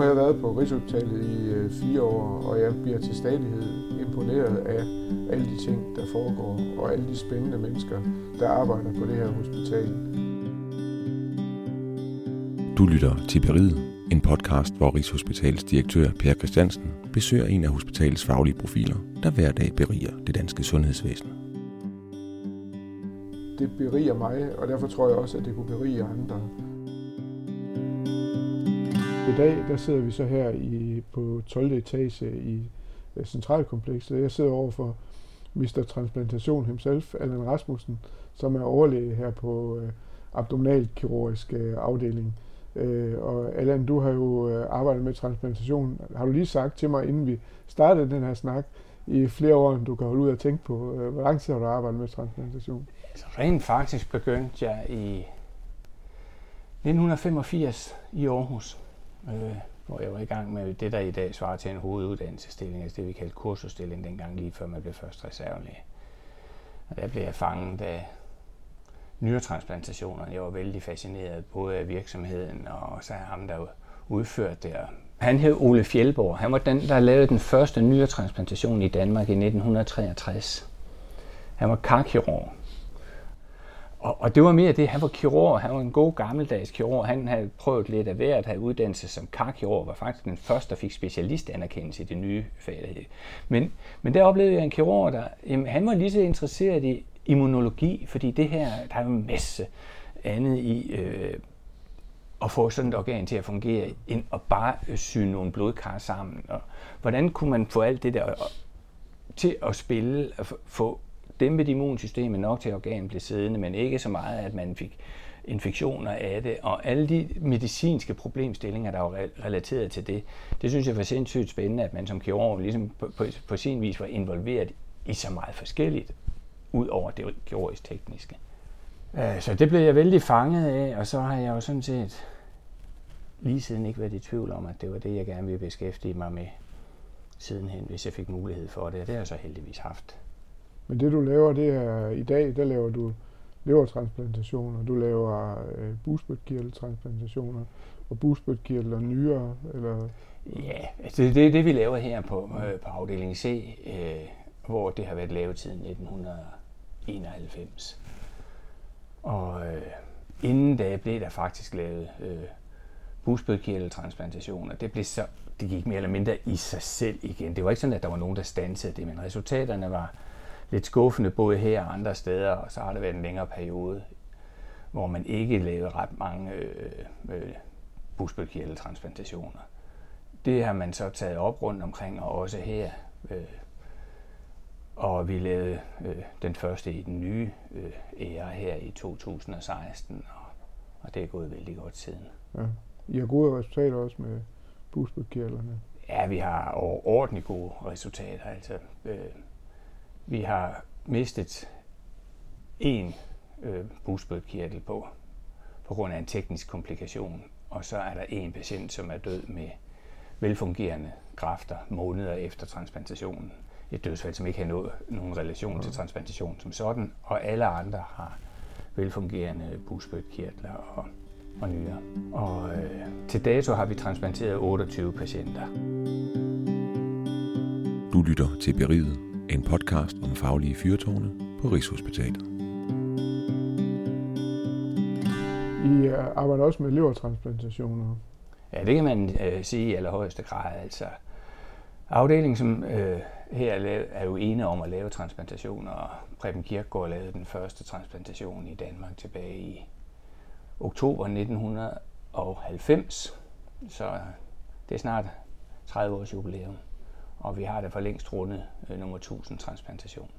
har jeg været på Rigshospitalet i øh, fire år, og jeg bliver til stadighed imponeret af alle de ting, der foregår, og alle de spændende mennesker, der arbejder på det her hospital. Du lytter til Beriget, en podcast, hvor Rigshospitalets direktør Per Christiansen besøger en af hospitalets faglige profiler, der hver dag beriger det danske sundhedsvæsen. Det beriger mig, og derfor tror jeg også, at det kunne berige andre. I dag der sidder vi så her i, på 12. etage i øh, centralkomplekset. Jeg sidder over for Mr. Transplantation himself, Allan Rasmussen, som er overlæge her på øh, abdominalkirurgisk øh, afdeling. Øh, og Allan, du har jo øh, arbejdet med transplantation. Har du lige sagt til mig, inden vi startede den her snak, i flere år, end du kan holde ud og tænke på. Øh, hvor lang tid har du arbejdet med transplantation? Altså, rent faktisk begyndte jeg i 1985 i Aarhus øh, hvor jeg var i gang med det, der i dag svarer til en hoveduddannelsesstilling, altså det vi kaldte kursusstilling dengang, lige før man blev først reservelæge. Og der blev jeg fanget af nyretransplantationer. Jeg var vældig fascineret både af virksomheden og så af ham, der udførte det. Han hed Ole Fjeldborg. Han var den, der lavede den første nyretransplantation i Danmark i 1963. Han var karkirurg. Og, og det var mere det, han var kirurg, han var en god gammeldags kirurg, han havde prøvet lidt af hvert, havde uddannelse som karkirurg, var faktisk den første, der fik specialistanerkendelse i det nye fag. Men, men der oplevede jeg en kirurg, der jamen, han var lige så interesseret i immunologi, fordi det her, der er jo en masse andet i øh, at få sådan et organ til at fungere, end at bare sy nogle blodkar sammen. Og hvordan kunne man få alt det der til at spille, og få dæmpet immunsystemet nok til, at organet blev siddende, men ikke så meget, at man fik infektioner af det, og alle de medicinske problemstillinger, der var relateret til det, det synes jeg var sindssygt spændende, at man som kirurg ligesom på, på, på sin vis var involveret i så meget forskelligt, ud over det kirurgisk tekniske. Øh, så det blev jeg vældig fanget af, og så har jeg jo sådan set lige siden ikke været i tvivl om, at det var det, jeg gerne ville beskæftige mig med sidenhen, hvis jeg fik mulighed for det, og det har jeg så heldigvis haft. Men det du laver, det er i dag, der laver du levertransplantationer, du laver øh, busbødkirteltransplantationer, og busbødkirtel nyere, eller? Ja, altså det er det, vi laver her på, øh, på afdeling C, øh, hvor det har været lavet siden 1991. Og øh, inden da blev der faktisk lavet øh, busbødkirteltransplantationer. Det blev så, det gik mere eller mindre i sig selv igen. Det var ikke sådan, at der var nogen, der stansede det, men resultaterne var, lidt skuffende både her og andre steder, og så har det været en længere periode, hvor man ikke lavede ret mange øh, øh. Det har man så taget op rundt omkring, og også her. Øh, og vi lavede øh, den første i den nye øh, ære her i 2016, og, og det er gået vældig godt siden. Ja. I har gode resultater også med busbødkirtlerne? Ja, vi har overordentligt gode resultater. Altså, øh, vi har mistet en øh, busbødkirtel på, på grund af en teknisk komplikation, og så er der en patient, som er død med velfungerende kræfter måneder efter transplantationen. Et dødsfald, som ikke har noget, nogen relation mm. til transplantation som sådan, og alle andre har velfungerende busbødkirtler og, og nyere. Og øh, til dato har vi transplanteret 28 patienter. Du lytter til Beriget en podcast om faglige fyrtårne på Rigshospitalet. I øh, arbejder også med levertransplantationer. Ja, det kan man øh, sige i allerhøjeste grad. Altså, afdelingen som øh, her er, er jo ene om at lave transplantationer, og Preben Kirkegaard lavede den første transplantation i Danmark tilbage i oktober 1990. Så det er snart 30 års jubilæum og vi har det for længst rundet øh, nummer 1000 transplantation.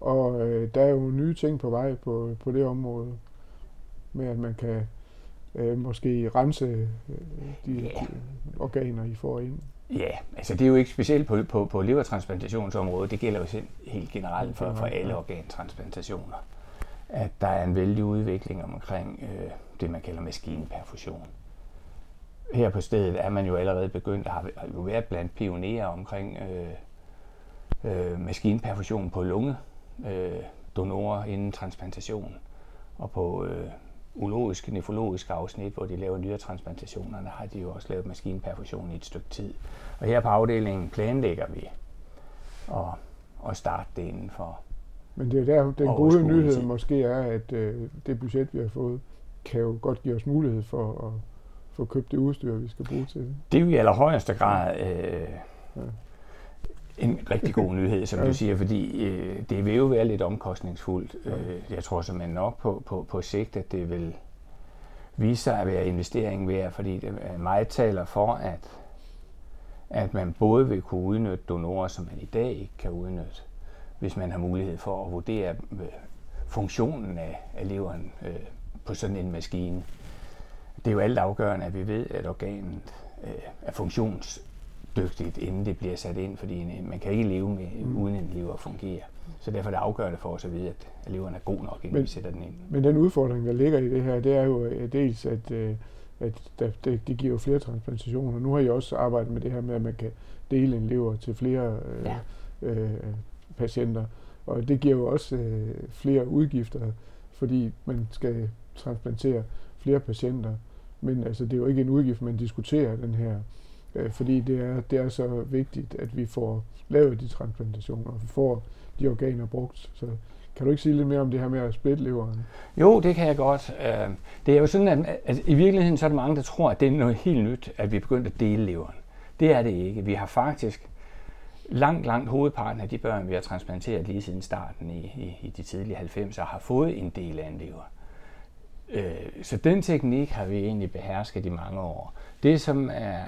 Og øh, der er jo nye ting på vej på, på det område, med at man kan øh, måske rense øh, de, ja. de organer, I får ind. Ja, altså det er jo ikke specielt på, på, på levertransplantationsområdet, det gælder jo helt generelt for, for alle organtransplantationer, at der er en vældig udvikling omkring øh, det, man kalder maskinperfusion her på stedet er man jo allerede begyndt, at har jo været blandt pionerer omkring øh, øh, maskinperfusion på lunge, øh, donorer inden transplantation, og på øh, urologiske, nefrologiske afsnit, hvor de laver nyretransplantationer, der har de jo også lavet maskinperfusion i et stykke tid. Og her på afdelingen planlægger vi at, at starte det inden for Men det er der, den gode nyhed måske er, at øh, det budget, vi har fået, kan jo godt give os mulighed for at få købt det udstyr, vi skal bruge til det. Det er jo i allerhøjeste grad øh, ja. en rigtig god nyhed, som ja. du siger, fordi øh, det vil jo være lidt omkostningsfuldt. Ja. Øh, jeg tror simpelthen nok på, på, på sigt, at det vil vise sig at være investeringen værd, fordi det meget taler for, at, at man både vil kunne udnytte donorer, som man i dag ikke kan udnytte, hvis man har mulighed for at vurdere øh, funktionen af, af leveren øh, på sådan en maskine det er jo alt afgørende, at vi ved, at organet øh, er funktionsdygtigt, inden det bliver sat ind, fordi man kan ikke leve med, mm. uden en lever fungerer. Så derfor er det afgørende for os at vide, at leveren er god nok, inden men, vi sætter den ind. Men den udfordring, der ligger i det her, det er jo øh, dels, at, øh, at det, det giver jo flere transplantationer. Nu har jeg også arbejdet med det her med, at man kan dele en lever til flere øh, ja. øh, patienter. Og det giver jo også øh, flere udgifter, fordi man skal transplantere flere patienter. Men altså, det er jo ikke en udgift, man diskuterer den her, øh, fordi det er, det er så vigtigt, at vi får lavet de transplantationer, og vi får de organer brugt. Så kan du ikke sige lidt mere om det her med at splitte leveren? Jo, det kan jeg godt. Øh, det er jo sådan, at, at i virkeligheden så er der mange, der tror, at det er noget helt nyt, at vi er begyndt at dele leveren. Det er det ikke. Vi har faktisk langt, langt hovedparten af de børn, vi har transplanteret lige siden starten i, i, i de tidlige 90'er, har fået en del af en lever. Øh, så den teknik har vi egentlig behersket i mange år. Det, som er,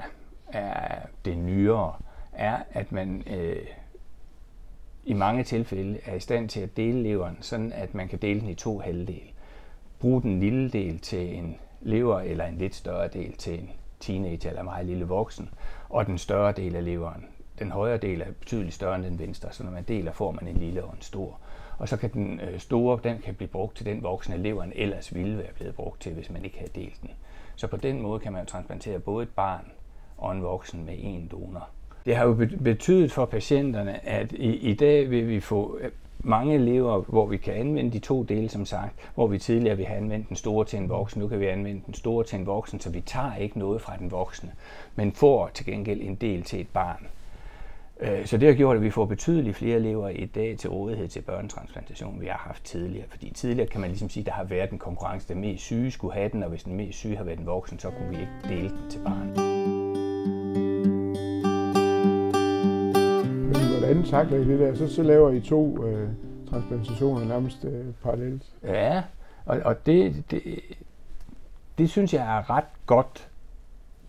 er det nyere, er, at man øh, i mange tilfælde er i stand til at dele leveren, sådan at man kan dele den i to halvdele. Brug den lille del til en lever, eller en lidt større del til en teenager eller meget lille voksen, og den større del af leveren. Den højre del er betydeligt større end den venstre, så når man deler, får man en lille og en stor og så kan den øh, store, den kan blive brugt til den voksne leveren ellers ville være blevet brugt til, hvis man ikke havde delt den. Så på den måde kan man jo transplantere både et barn og en voksen med en donor. Det har jo betydet for patienterne, at i, i dag vil vi få øh, mange lever, hvor vi kan anvende de to dele, som sagt, hvor vi tidligere vi har anvendt den store til en voksen, nu kan vi anvende den store til en voksen, så vi tager ikke noget fra den voksne, men får til gengæld en del til et barn. Øh, så det har gjort, at vi får betydeligt flere elever i dag til rådighed til børnetransplantation, vi har haft tidligere. Fordi tidligere kan man ligesom sige, at der har været en konkurrence, der mest syge skulle have den, og hvis den mest syge har været en voksen, så kunne vi ikke dele den til barnet. Men hvordan takler I det der? Så, så laver I to øh, transplantationer nærmest øh, parallelt. Ja, og, og det, det, det synes jeg er ret godt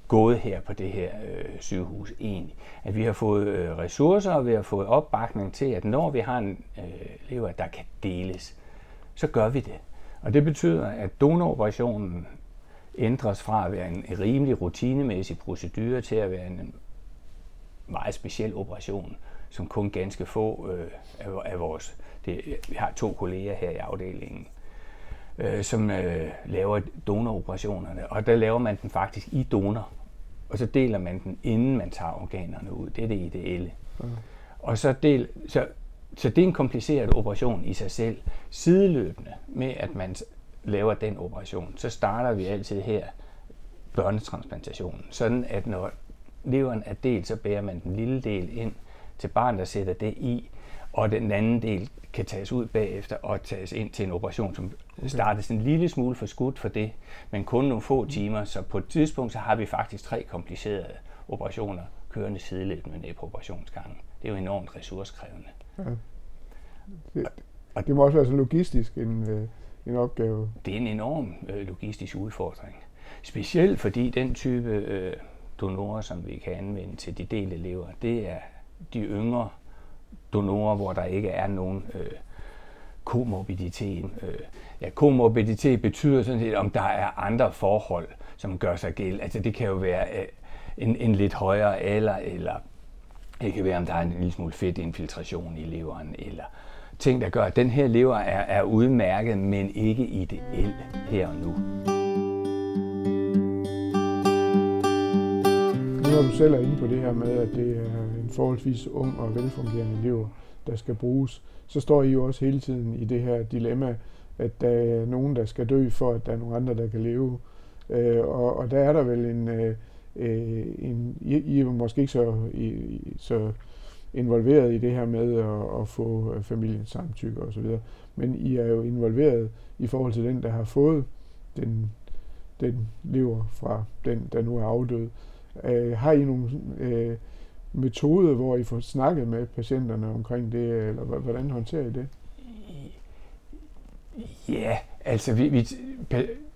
gået her på det her øh, sygehus egentlig. At vi har fået øh, ressourcer, og vi har fået opbakning til, at når vi har en øh, lever, der kan deles, så gør vi det. Og det betyder, at donoroperationen ændres fra at være en rimelig rutinemæssig procedure til at være en meget speciel operation, som kun ganske få øh, af vores... Det, vi har to kolleger her i afdelingen, øh, som øh, laver donoroperationerne, og der laver man den faktisk i donor og så deler man den, inden man tager organerne ud. Det er det ideelle. Mm. Og så, del, så, så det er en kompliceret operation i sig selv. Sideløbende med, at man laver den operation, så starter vi altid her børnetransplantationen. Sådan at når leveren er delt, så bærer man den lille del ind til barnet, der sætter det i, og den anden del kan tages ud bagefter og tages ind til en operation, som startes en lille smule for skudt for det, men kun nogle få timer. Så på et tidspunkt så har vi faktisk tre komplicerede operationer kørende sideløbende med næbeoperationsgangen. Det er jo enormt ressourcekrævende. Ja. Det, og det må også være så logistisk en, øh, en opgave. Det er en enorm øh, logistisk udfordring. Specielt fordi den type øh, donorer, som vi kan anvende til de delte lever, det er de yngre donorer, hvor der ikke er nogen øh, komorbiditet. Øh, ja, komorbiditet betyder sådan set, om der er andre forhold, som gør sig gæld. Altså det kan jo være øh, en, en lidt højere alder, eller det kan være, om der er en lille smule fedtinfiltration i leveren, eller ting, der gør, at den her lever er, er udmærket, men ikke ideel her og nu. Nu er du selv inde på det her med, at det er forholdsvis ung og velfungerende elever, der skal bruges. Så står I jo også hele tiden i det her dilemma, at der er nogen, der skal dø, for at der er nogle andre, der kan leve. Øh, og, og der er der vel en, øh, øh en I, I er måske ikke så, I, så involveret i det her med at, at få familiens samtykke osv., men I er jo involveret i forhold til den, der har fået den, den lever fra den, der nu er afdød. Øh, har I nogle øh, metoder, hvor I får snakket med patienterne omkring det, eller hvordan håndterer I det? Ja, altså vi, vi,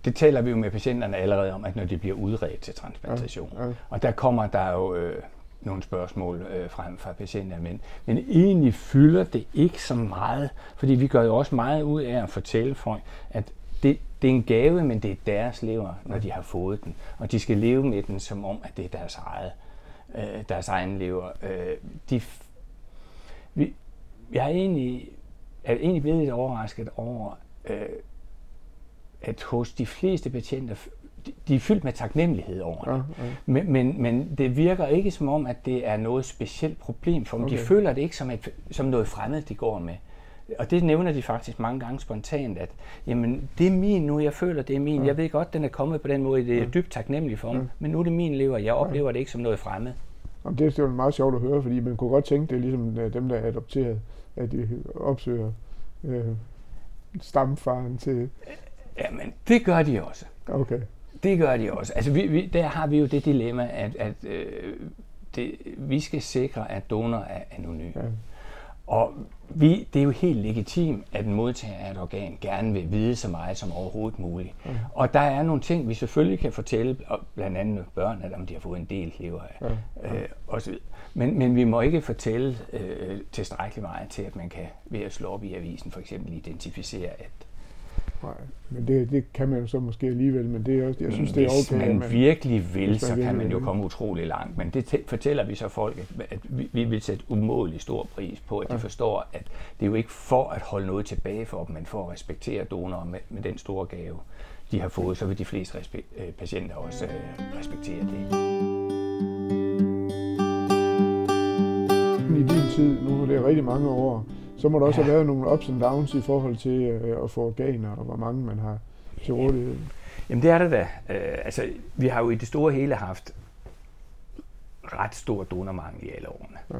det taler vi jo med patienterne allerede om, at når de bliver udredt til transplantation. Ja, ja. Og der kommer der jo øh, nogle spørgsmål øh, frem fra patienterne, men, men egentlig fylder det ikke så meget, fordi vi gør jo også meget ud af at fortælle folk, at det, det er en gave, men det er deres lever, når de har fået den. Og de skal leve med den, som om, at det er deres eget, øh, deres egen lever. Øh, de, vi, jeg er egentlig, er egentlig blevet lidt overrasket over, øh, at hos de fleste patienter, de, de er fyldt med taknemmelighed over det. Ja, ja. Men, men, men det virker ikke som om, at det er noget specielt problem for dem. Okay. De føler det ikke som, et, som noget fremmed, de går med. Og det nævner de faktisk mange gange spontant, at jamen, det er min nu, jeg føler, det er min. Ja. Jeg ved godt, den er kommet på den måde, det er ja. dybt taknemmelig for mig, ja. men nu er det min lever, jeg oplever det ikke som noget fremmed. Jamen, det er jo meget sjovt at høre, fordi man kunne godt tænke, det er ligesom øh, dem, der er adopteret, at de opsøger øh, stamfaren til... Jamen, det gør de også. Okay. Det gør de også. Altså, vi, vi, der har vi jo det dilemma, at, at øh, det, vi skal sikre, at donor er anonym. Ja. Og vi, det er jo helt legitimt, at en modtager af et organ gerne vil vide så meget som overhovedet muligt. Ja. Og der er nogle ting, vi selvfølgelig kan fortælle, blandt andet børn, at om de har fået en del lever af. Ja. Øh, osv. Men, men vi må ikke fortælle øh, tilstrækkeligt meget til, at man kan ved at slå op i avisen for eksempel identificere, at Nej, men det, det kan man jo så måske alligevel, men det er også, jeg synes, det er okay. Hvis man, man virkelig vil, så kan man jo komme utrolig langt. Men det fortæller vi så folk, at, at vi, vi vil sætte umådelig stor pris på, at ja. de forstår, at det er jo ikke for at holde noget tilbage for dem, men for at respektere donorer med, med den store gave, de har fået, så vil de fleste respe- øh, patienter også øh, respektere det. I din tid, nu er det rigtig mange år, så må der også ja. have været nogle ups and downs i forhold til øh, at få organer, og hvor mange man har til rådighed. Jamen det er det da. Øh, altså, vi har jo i det store hele haft ret stor donormangel i alle årene. Ja.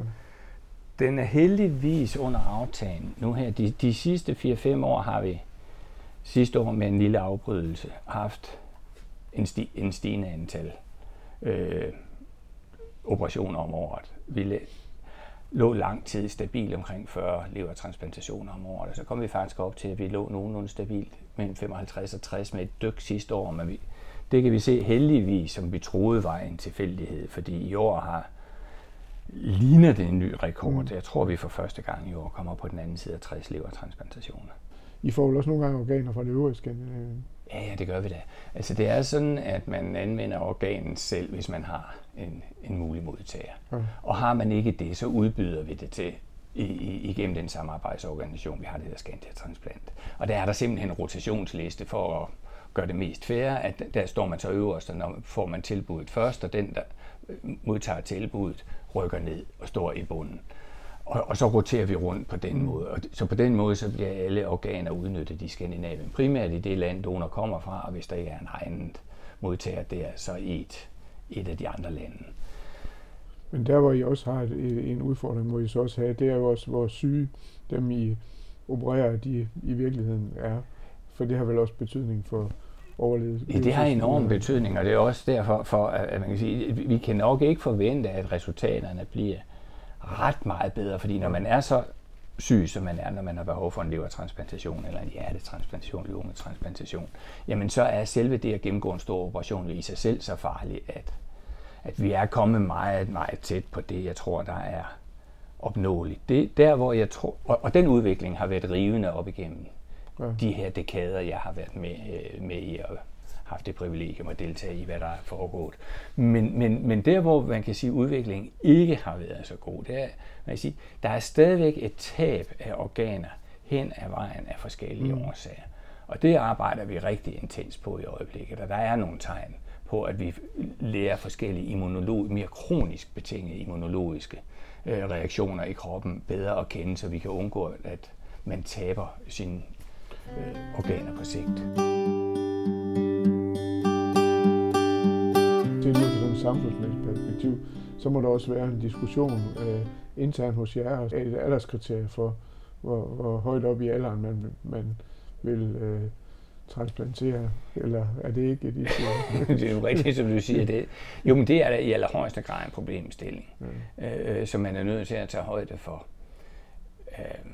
Den er heldigvis under aftalen. Nu her, de, de sidste 4-5 år har vi sidste år med en lille afbrydelse haft en, sti, en stigende antal øh, operationer om året. Vi lå lang tid stabilt omkring 40 levertransplantationer om året. Og så kom vi faktisk op til, at vi lå nogenlunde stabilt mellem 55 og 60 med et dyk sidste år. Men vi, det kan vi se heldigvis, som vi troede var en tilfældighed, fordi i år har ligner det en ny rekord. Mm. Jeg tror, vi for første gang i år kommer på den anden side af 60 levertransplantationer. I får vel også nogle gange organer fra det øvrige Ja, ja, det gør vi da. Altså det er sådan, at man anvender organet selv, hvis man har en, en mulig modtager. Ja. Og har man ikke det, så udbyder vi det til i, i, igennem den samarbejdsorganisation, vi har, det der Scandia Transplant. Og der er der simpelthen en rotationsliste for at gøre det mest fair, at der står man så øverst, og når får man tilbuddet først, og den, der modtager tilbuddet, rykker ned og står i bunden. Og, og så roterer vi rundt på den mm. måde. Og så på den måde så bliver alle organer udnyttet i Skandinavien. Primært i det land, donor kommer fra, og hvis der ikke er en egen modtager der, så i et, et af de andre lande. Men der, hvor I også har et, en udfordring, hvor I så også have, det er jo også, hvor syge dem I opererer, de i virkeligheden er. For det har vel også betydning for overlevelse. Ja, det har enorm betydning, og det er også derfor, for, at man kan sige, vi kan nok ikke forvente, at resultaterne bliver ret meget bedre, fordi når man er så syg, som man er, når man har behov for en levertransplantation eller en hjertetransplantation, lungetransplantation, jamen så er selve det at gennemgå en stor operation i sig selv så farligt, at, at vi er kommet meget, meget tæt på det, jeg tror, der er opnåeligt. Det der, hvor jeg tror, og, og den udvikling har været rivende op igennem ja. de her dekader, jeg har været med, øh, med i at haft det privilegium at deltage i, hvad der er foregået. Men, men, men der, hvor man kan sige, at udviklingen ikke har været så god, det er, man kan sige, der er stadigvæk et tab af organer hen ad vejen af forskellige mm. årsager. Og det arbejder vi rigtig intens på i øjeblikket, og der er nogle tegn på, at vi lærer forskellige immunolog, mere kronisk betingede immunologiske øh, reaktioner i kroppen bedre at kende, så vi kan undgå, at man taber sin øh, organer på sigt. Til ud fra sådan et samfundsmæssigt perspektiv, så må der også være en diskussion øh, internt hos jer, et alderskriterie for, hvor, hvor højt op i alderen man, man vil øh, transplantere, eller er det ikke et Det er jo rigtigt, som du siger. Det. Jo, men det er da i allerhøjeste grad en problemstilling, ja. øh, som man er nødt til at tage højde for. Øh,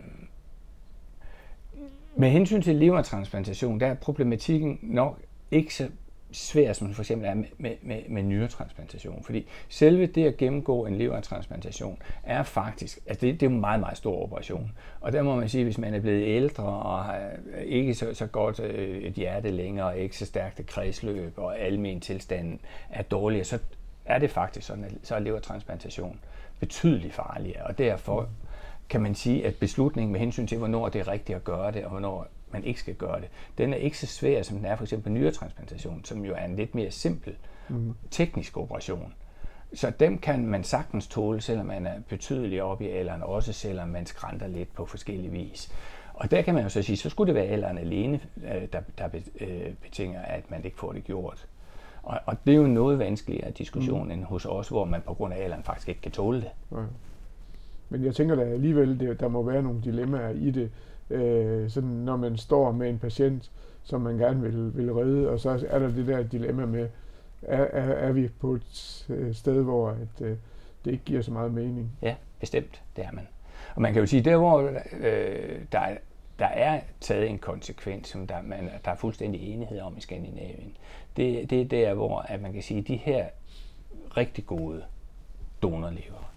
med hensyn til levertransplantation, der er problematikken nok ikke så svær, som for eksempel er med, med, med, med nyretransplantation. Fordi selve det at gennemgå en levertransplantation er faktisk, altså det, det er en meget, meget stor operation. Og der må man sige, hvis man er blevet ældre og har øh, ikke så, så godt øh, et hjerte længere, ikke så stærkt et kredsløb, og almen tilstanden er dårligere, så er det faktisk sådan, at så er levertransplantation betydeligt farligere. Og derfor kan man sige, at beslutningen med hensyn til, hvornår det er rigtigt at gøre det, og hvornår man ikke skal gøre det, den er ikke så svær, som den er for eksempel nyretransplantation, som jo er en lidt mere simpel mm. teknisk operation. Så dem kan man sagtens tåle, selvom man er betydeligt oppe i alderen, også selvom man skrænter lidt på forskellige vis. Og der kan man jo så sige, så skulle det være alderen alene, øh, der, der øh, betinger, at man ikke får det gjort. Og, og det er jo noget vanskeligere diskussion mm. end hos os, hvor man på grund af alderen faktisk ikke kan tåle det. Ja. Men jeg tænker da alligevel, det, der må være nogle dilemmaer i det, øh, sådan når man står med en patient, som man gerne vil, vil redde, og så er der det der dilemma med, er, er, er vi på et øh, sted, hvor at, øh, det ikke giver så meget mening? Ja, bestemt, det er man. Og man kan jo sige, der hvor øh, der, er, der er taget en konsekvens, som der, man, der er fuldstændig enighed om i Skandinavien, det, det er der, hvor at man kan sige, at de her rigtig gode donorlever,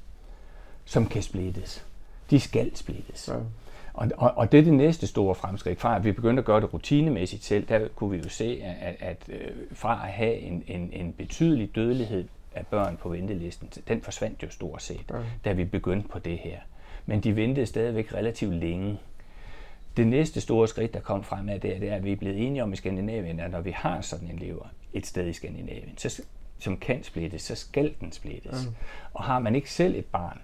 som kan splittes, de skal splittes. Ja. Og, og, og det er det næste store fremskridt. Fra at vi begyndte at gøre det rutinemæssigt selv, der kunne vi jo se, at, at, at øh, fra at have en, en, en betydelig dødelighed af børn på ventelisten, den forsvandt jo stort set, ja. da vi begyndte på det her. Men de ventede stadigvæk relativt længe. Det næste store skridt, der kom frem af det, det er, at vi er blevet enige om i Skandinavien, at når vi har sådan en lever et sted i Skandinavien, så, som kan splittes, så skal den splittes. Ja. Og har man ikke selv et barn,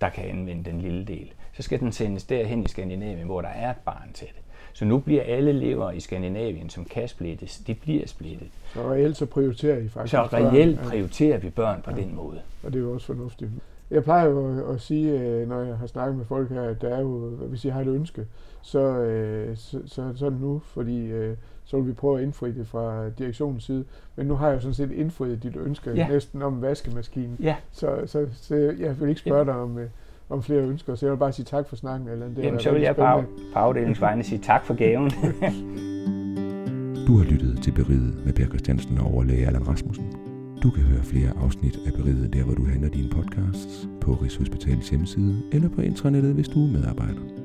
der kan anvende den lille del, så skal den sendes derhen i Skandinavien, hvor der er et barn til det. Så nu bliver alle lever i Skandinavien, som kan splittes, de bliver splittet. Så reelt så prioriterer I faktisk Så reelt børn. prioriterer vi børn på ja. den måde. Og det er jo også fornuftigt. Jeg plejer jo at sige, øh, når jeg har snakket med folk her, at der er jo, hvis I har et ønske, så, øh, så, så, så er nu, fordi øh, så vil vi prøve at indfri det fra direktionens side. Men nu har jeg jo sådan set indfriet dit ønske ja. næsten om vaskemaskinen. Ja. Så, så, så jeg vil ikke spørge dig om, om flere ønsker, så jeg vil bare sige tak for snakken. Eller det Jamen, så vil jeg på, på afdelingsvejene sige tak for gaven. du har lyttet til Beriget med Per Christiansen og overlæge Allan Rasmussen. Du kan høre flere afsnit af Beriget der, hvor du handler dine podcasts, på Rigshospitalets hjemmeside eller på intranettet, hvis du er medarbejder.